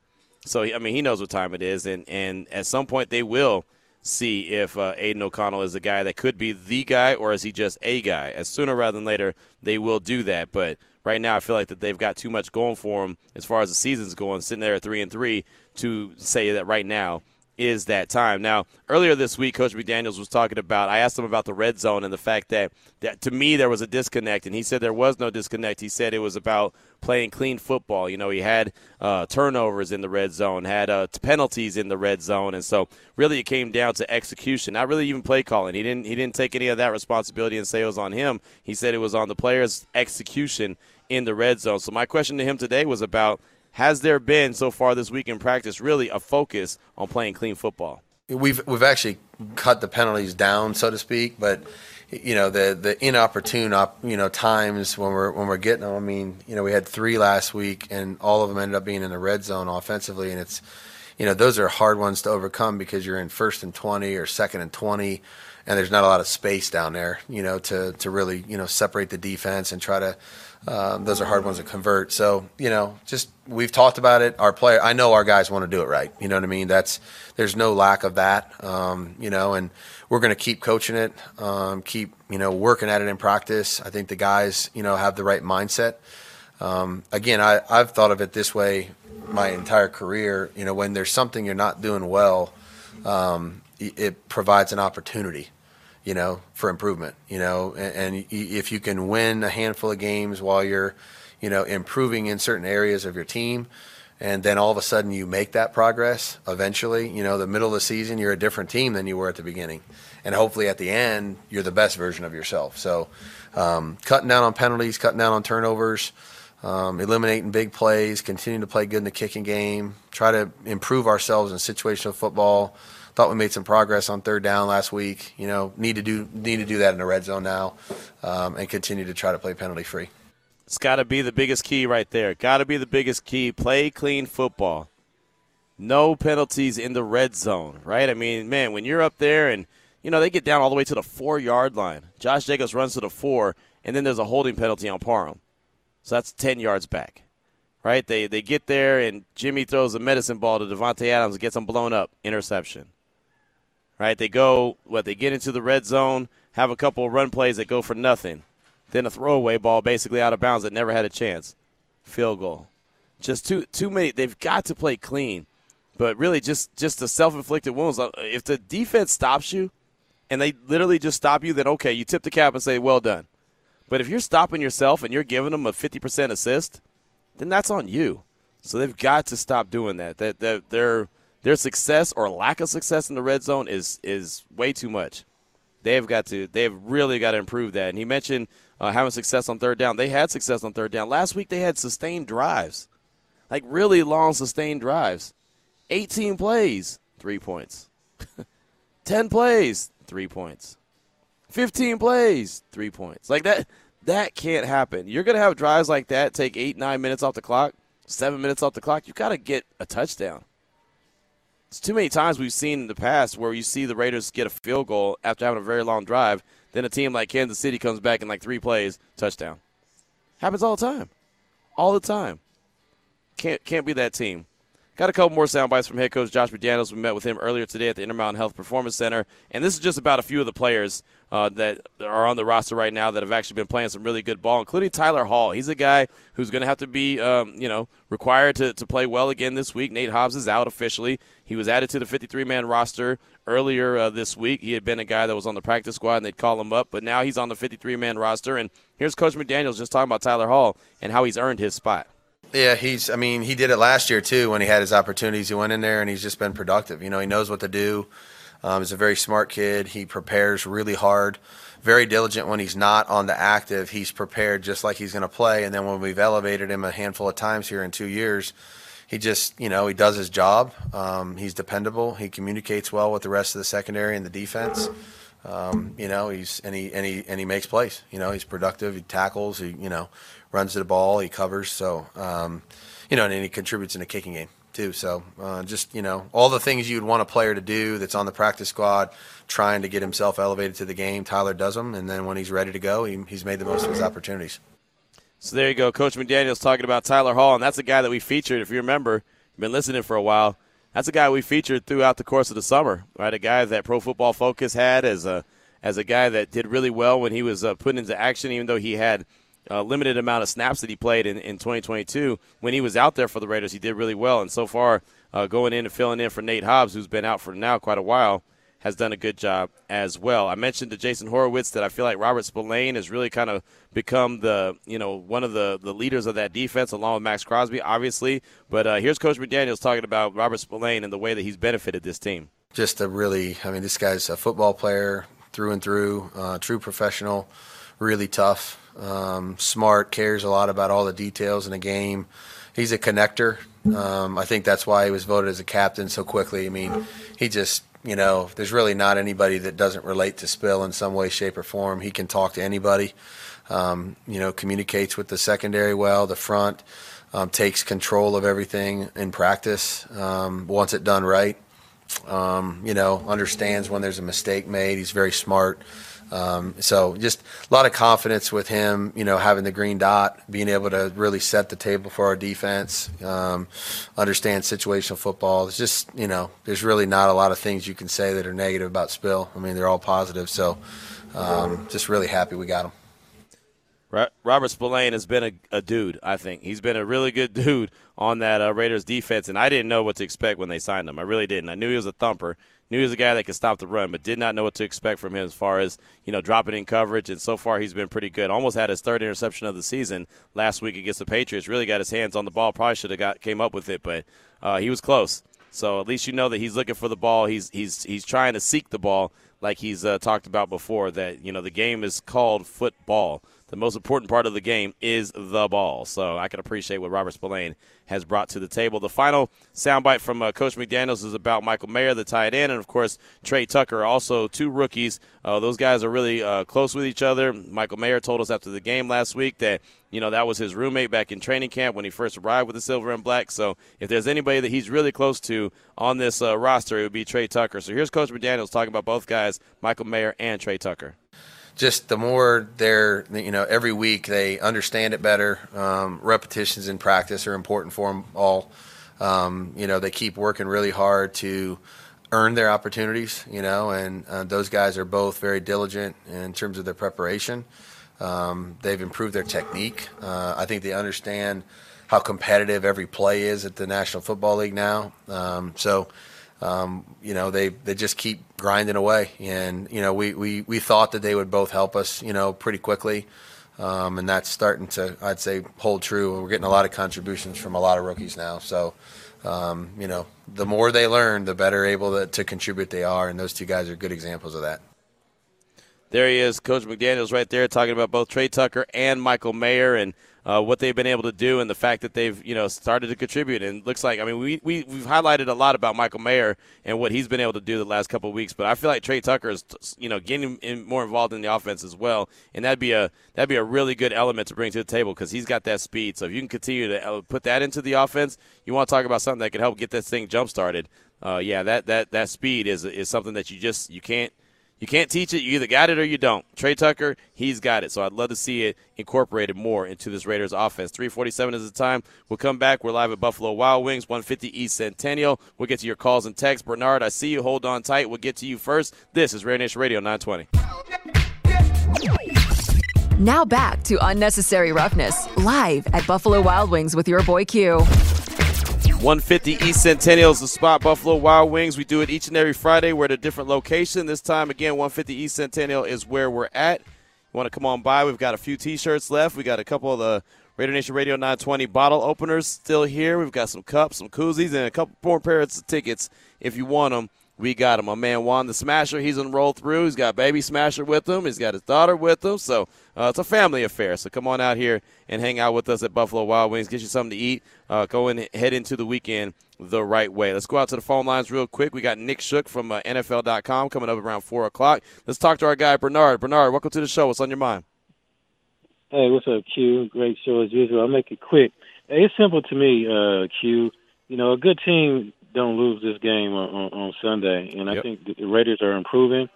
So I mean, he knows what time it is, and and at some point they will see if uh, Aidan O'Connell is a guy that could be the guy or is he just a guy. As sooner rather than later, they will do that. But right now, I feel like that they've got too much going for them as far as the season's going, sitting there at three and three, to say that right now is that time. Now, earlier this week, Coach McDaniels was talking about. I asked him about the red zone and the fact that, that to me there was a disconnect, and he said there was no disconnect. He said it was about playing clean football. You know, he had uh, turnovers in the red zone, had uh, penalties in the red zone, and so really it came down to execution. Not really even play calling. He didn't he didn't take any of that responsibility and say it was on him. He said it was on the players' execution in the red zone. So my question to him today was about has there been so far this week in practice really a focus on playing clean football? We've we've actually cut the penalties down, so to speak, but you know the the inopportune op, you know times when we're when we're getting them. I mean, you know, we had three last week, and all of them ended up being in the red zone offensively, and it's you know those are hard ones to overcome because you're in first and twenty or second and twenty, and there's not a lot of space down there, you know, to to really you know separate the defense and try to. Um, those are hard ones to convert. So you know, just we've talked about it. Our player, I know our guys want to do it right. You know what I mean? That's there's no lack of that. Um, you know, and we're going to keep coaching it, um, keep you know working at it in practice. I think the guys you know have the right mindset. Um, again, I, I've thought of it this way my entire career. You know, when there's something you're not doing well, um, it provides an opportunity. You know, for improvement. You know, and, and if you can win a handful of games while you're, you know, improving in certain areas of your team, and then all of a sudden you make that progress eventually you know the middle of the season you're a different team than you were at the beginning and hopefully at the end you're the best version of yourself so um, cutting down on penalties cutting down on turnovers um, eliminating big plays continuing to play good in the kicking game try to improve ourselves in situational football thought we made some progress on third down last week you know need to do need to do that in the red zone now um, and continue to try to play penalty free it's got to be the biggest key right there. Got to be the biggest key. Play clean football. No penalties in the red zone, right? I mean, man, when you're up there and, you know, they get down all the way to the four yard line. Josh Jacobs runs to the four, and then there's a holding penalty on Parham. So that's 10 yards back, right? They, they get there, and Jimmy throws a medicine ball to Davante Adams and gets him blown up. Interception, right? They go, what, they get into the red zone, have a couple of run plays that go for nothing then a throwaway ball basically out of bounds that never had a chance. Field goal. Just too too many. They've got to play clean, but really just just the self inflicted wounds. Uh, if the defense stops you, and they literally just stop you, then okay, you tip the cap and say well done. But if you're stopping yourself and you're giving them a 50% assist, then that's on you. So they've got to stop doing that. That, that their their success or lack of success in the red zone is is way too much. They've got to they've really got to improve that. And he mentioned uh, having success on third down. They had success on third down. Last week they had sustained drives, like really long sustained drives. 18 plays, three points. 10 plays, three points. 15 plays, three points. Like that, that can't happen. You're going to have drives like that take eight, nine minutes off the clock, seven minutes off the clock. You got to get a touchdown. It's too many times we've seen in the past where you see the Raiders get a field goal after having a very long drive then a team like Kansas City comes back in like three plays, touchdown. Happens all the time. All the time. Can't can't be that team. Got a couple more sound bites from head coach Josh McDaniels. We met with him earlier today at the Intermountain Health Performance Center, and this is just about a few of the players uh, that are on the roster right now that have actually been playing some really good ball, including Tyler Hall. He's a guy who's going to have to be, um, you know, required to, to play well again this week. Nate Hobbs is out officially. He was added to the 53-man roster earlier uh, this week. He had been a guy that was on the practice squad, and they'd call him up, but now he's on the 53-man roster. And here's Coach McDaniels just talking about Tyler Hall and how he's earned his spot. Yeah, he's. I mean, he did it last year too when he had his opportunities. He went in there and he's just been productive. You know, he knows what to do. Um, he's a very smart kid. He prepares really hard, very diligent when he's not on the active. He's prepared just like he's going to play. And then when we've elevated him a handful of times here in two years, he just, you know, he does his job. Um, he's dependable. He communicates well with the rest of the secondary and the defense. Um, you know, he's and he and he and he makes plays. You know, he's productive. He tackles. He you know runs to the ball. He covers. So um, you know, and, he contributes in the kicking game too. So uh, just you know all the things you'd want a player to do that's on the practice squad, trying to get himself elevated to the game. Tyler does them, and then when he's ready to go, he, he's made the most of his opportunities. So there you go, Coach McDaniel's talking about Tyler Hall, and that's a guy that we featured. If you remember, you've been listening for a while. That's a guy we featured throughout the course of the summer, right? A guy that Pro Football Focus had as a as a guy that did really well when he was uh, put into action, even though he had a limited amount of snaps that he played in, in 2022. When he was out there for the Raiders, he did really well. And so far, uh, going in and filling in for Nate Hobbs, who's been out for now quite a while, has done a good job as well. I mentioned to Jason Horowitz that I feel like Robert Spillane has really kind of become the you know one of the the leaders of that defense along with Maxx Crosby, obviously. But uh, here's Coach McDaniel's talking about Robert Spillane and the way that he's benefited this team. Just a really, I mean, this guy's a football player through and through, uh, true professional, really tough. Um, smart, cares a lot about all the details in the game. He's a connector. Um, I think that's why he was voted as a captain so quickly. I mean, he just you know, there's really not anybody that doesn't relate to Spill in some way, shape, or form. He can talk to anybody. Um, you know, communicates with the secondary well, the front, um, takes control of everything in practice. Um, wants it done right. Um, you know, understands when there's a mistake made. He's very smart. Um, so just a lot of confidence with him, you know, having the green dot, being able to really set the table for our defense, um, understand situational football. It's just, you know, there's really not a lot of things you can say that are negative about Spill. I mean, they're all positive. So um, just really happy we got him. Robert Spillane has been a, a, dude, I think. He's been a really good dude on that uh, Raiders defense, and I didn't know what to expect when they signed him. I really didn't. I knew he was a thumper, knew he was a guy that could stop the run, but did not know what to expect from him as far as, you know, dropping in coverage, and so far he's been pretty good. Almost had his third interception of the season last week against the Patriots. Really got his hands on the ball. Probably should have got came up with it, but uh, he was close. So at least you know that he's looking for the ball. He's he's he's trying to seek the ball, like he's uh, talked about before. That you know the game is called football the most important part of the game is the ball. So I can appreciate what Robert Spillane has brought to the table. The final soundbite from uh, Coach McDaniels is about Michael Mayer, the tight end, and of course Tre Tucker, also two rookies. Uh, those guys are really uh, close with each other. Michael Mayer told us after the game last week that you know that was his roommate back in training camp when he first arrived with the Silver and Black. So if there's anybody that he's really close to on this uh, roster, it would be Tre Tucker. So here's Coach McDaniels talking about both guys, Michael Mayer and Tre Tucker just the more they're you know every week they understand it better. Um, repetitions in practice are important for them all. Um, you know they keep working really hard to earn their opportunities. You know, and uh, those guys are both very diligent in terms of their preparation. Um, they've improved their technique. Uh, I think they understand how competitive every play is at the National Football League now. Um, so um, you know, they, they just keep grinding away. And, you know, we, we, we thought that they would both help us, you know, pretty quickly. Um, and that's starting to, I'd say, hold true. We're getting a lot of contributions from a lot of rookies now. So, um, you know, the more they learn, the better able to, to contribute they are. And those two guys are good examples of that. There he is, Coach McDaniels, right there, talking about both Tre Tucker and Michael Mayer. And uh, what they've been able to do and the fact that they've you know started to contribute. And looks like I mean we, we we've highlighted a lot about Michael Mayer and what he's been able to do the last couple of weeks, but I feel like Tre Tucker is you know getting in, more involved in the offense as well, and that'd be a that'd be a really good element to bring to the table because he's got that speed. So if you can continue to uh, put that into the offense, you want to talk about something that can help get this thing jump started. Uh, yeah, that, that, that speed is is something that you just you can't you can't teach it. You either got it or you don't. Tre Tucker, he's got it. So I'd love to see it incorporated more into this Raiders offense. 347 is the time. We'll come back. We're live at Buffalo Wild Wings, 150 East Centennial. We'll get to your calls and texts. Bernard, I see you. Hold on tight. We'll get to you first. This is Raider Nation Radio 920. Now back to Unnecessary Roughness, live at Buffalo Wild Wings with your boy Q. 150 East Centennial is the spot, Buffalo Wild Wings. We do it each and every Friday. We're at a different location. This time, again, 150 East Centennial is where we're at. You want to come on by? We've got a few t shirts left. We got a couple of the Raider Nation Radio 920 bottle openers still here. We've got some cups, some koozies, and a couple more pairs of tickets if you want them we got him. My man Juan the Smasher, he's on roll through. He's got baby Smasher with him. He's got his daughter with him. So uh, it's a family affair. So come on out here and hang out with us at Buffalo Wild Wings. Get you something to eat. Uh, go and head into the weekend the right way. Let's go out to the phone lines real quick. We got Nick Shook from uh, NFL.com coming up around 4 o'clock. Let's talk to our guy, Bernard. Bernard, welcome to the show. What's on your mind? Hey, what's up, Q? Great show as usual. I'll make it quick. Hey, it's simple to me, uh, Q. You know, a good team don't lose this game on, on, on Sunday. And I yep. think the Raiders are improving,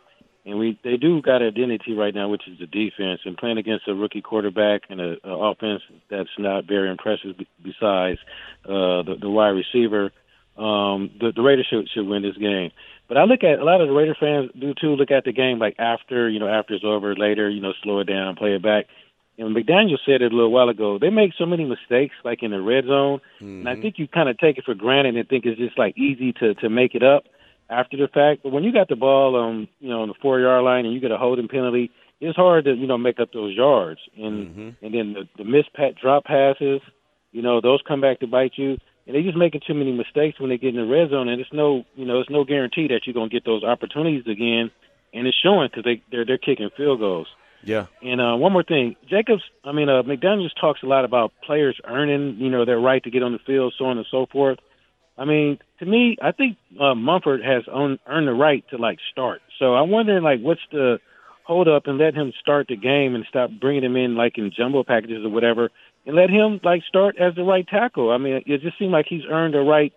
and we they do got identity right now, which is the defense. And playing against a rookie quarterback and an offense that's not very impressive, besides uh, the, the wide receiver, um, the, the Raiders should should win this game. But I look at a lot of the Raider fans do too. Look at the game like after you know after it's over, later you know slow it down, play it back. And McDaniel said it a little while ago. They make so many mistakes, like in the red zone, mm-hmm. and I mm-hmm. think you kind of take it for granted and think it's just like easy to to make it up after the fact. But when you got the ball on you know on the four yard line and you get a holding penalty, it's hard to you know make up those yards. And mm-hmm. and then the, the missed pat drop passes, you know those come back to bite you. And they're just making too many mistakes when they get in the red zone, and it's no you know it's no guarantee that you're gonna get those opportunities again. And it's showing because they they're they're kicking field goals. Yeah. And uh, one more thing, Jacobs. I mean, uh, McDaniel's talks a lot about players earning, you know, their right to get on the field, so on and so forth. I mean, to me, I think uh, Munford has own, earned the right to like start. So I'm wondering, like, what's the hold up and let him start the game and stop bringing him in like in jumbo packages or whatever, and let him like start as the right tackle. I mean, it just seemed like he's earned the right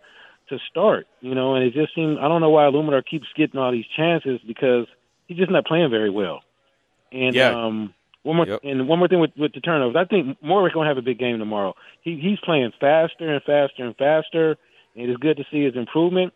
to start, you know, and it just seemed I don't know why Eluemunor keeps getting all these chances because he's just not playing very well. And Yeah. um one more Yep. and one more thing with, with the turnovers. I think Moehrig gonna have a big game tomorrow. He he's playing faster and faster and faster, and it's good to see his improvement.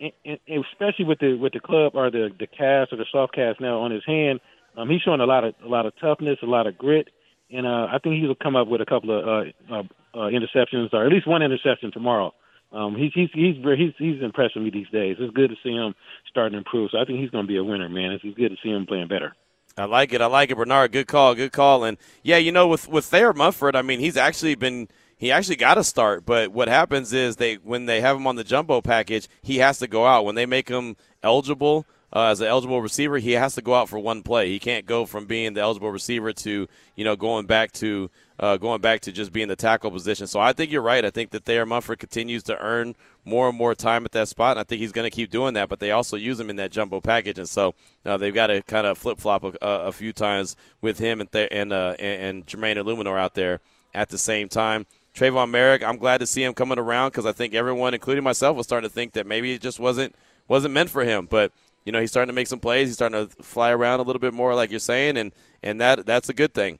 And, and, and especially with the with the club or the the cast or the soft cast now on his hand, um, he's showing a lot of a lot of toughness, a lot of grit, and uh, I think he'll come up with a couple of uh, uh, uh, interceptions or at least one interception tomorrow. Um, he's he's he's he's he's impressing me these days. It's good to see him starting to improve. So I think he's going to be a winner, man. It's, it's good to see him playing better. I like it. I like it, Bernard. Good call. Good call. And yeah, you know, with with Thayer Munford, I mean, he's actually been he actually got a start. But what happens is they when they have him on the jumbo package, he has to go out. When they make him eligible uh, as an eligible receiver, he has to go out for one play. He can't go from being the eligible receiver to you know going back to uh, going back to just being the tackle position. So I think you're right. I think that Thayer Munford continues to earn more and more time at that spot, and I think he's going to keep doing that. But they also use him in that jumbo package, and so uh, they've got to kind of flip flop a, a few times with him and Th- and, uh, and and Jermaine Eluemunor out there at the same time. Tre'von Moehrig, I'm glad to see him coming around because I think everyone, including myself, was starting to think that maybe it just wasn't wasn't meant for him. But you know, he's starting to make some plays. He's starting to fly around a little bit more, like you're saying, and and that that's a good thing.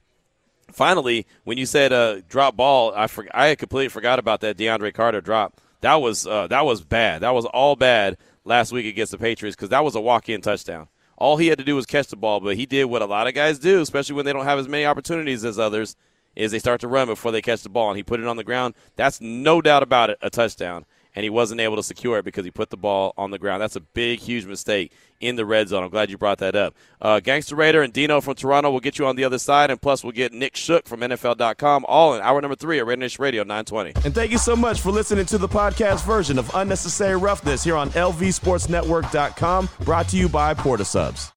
Finally, when you said uh, drop ball, I for, I completely forgot about that DeAndre Carter drop. That was uh, that was bad. That was all bad last week against the Patriots because that was a walk-in touchdown. All he had to do was catch the ball, but he did what a lot of guys do, especially when they don't have as many opportunities as others, is they start to run before they catch the ball, and he put it on the ground. That's no doubt about it, a touchdown. And he wasn't able to secure it because he put the ball on the ground. That's a big, huge mistake in the red zone. I'm glad you brought that up. Uh, Gangster Raider and Dino from Toronto will get you on the other side, and plus we'll get Nick Shook from NFL.com all in hour number three at Raider Nation Radio 920. And thank you so much for listening to the podcast version of Unnecessary Roughness here on LVSportsNetwork.com, brought to you by Port of Subs.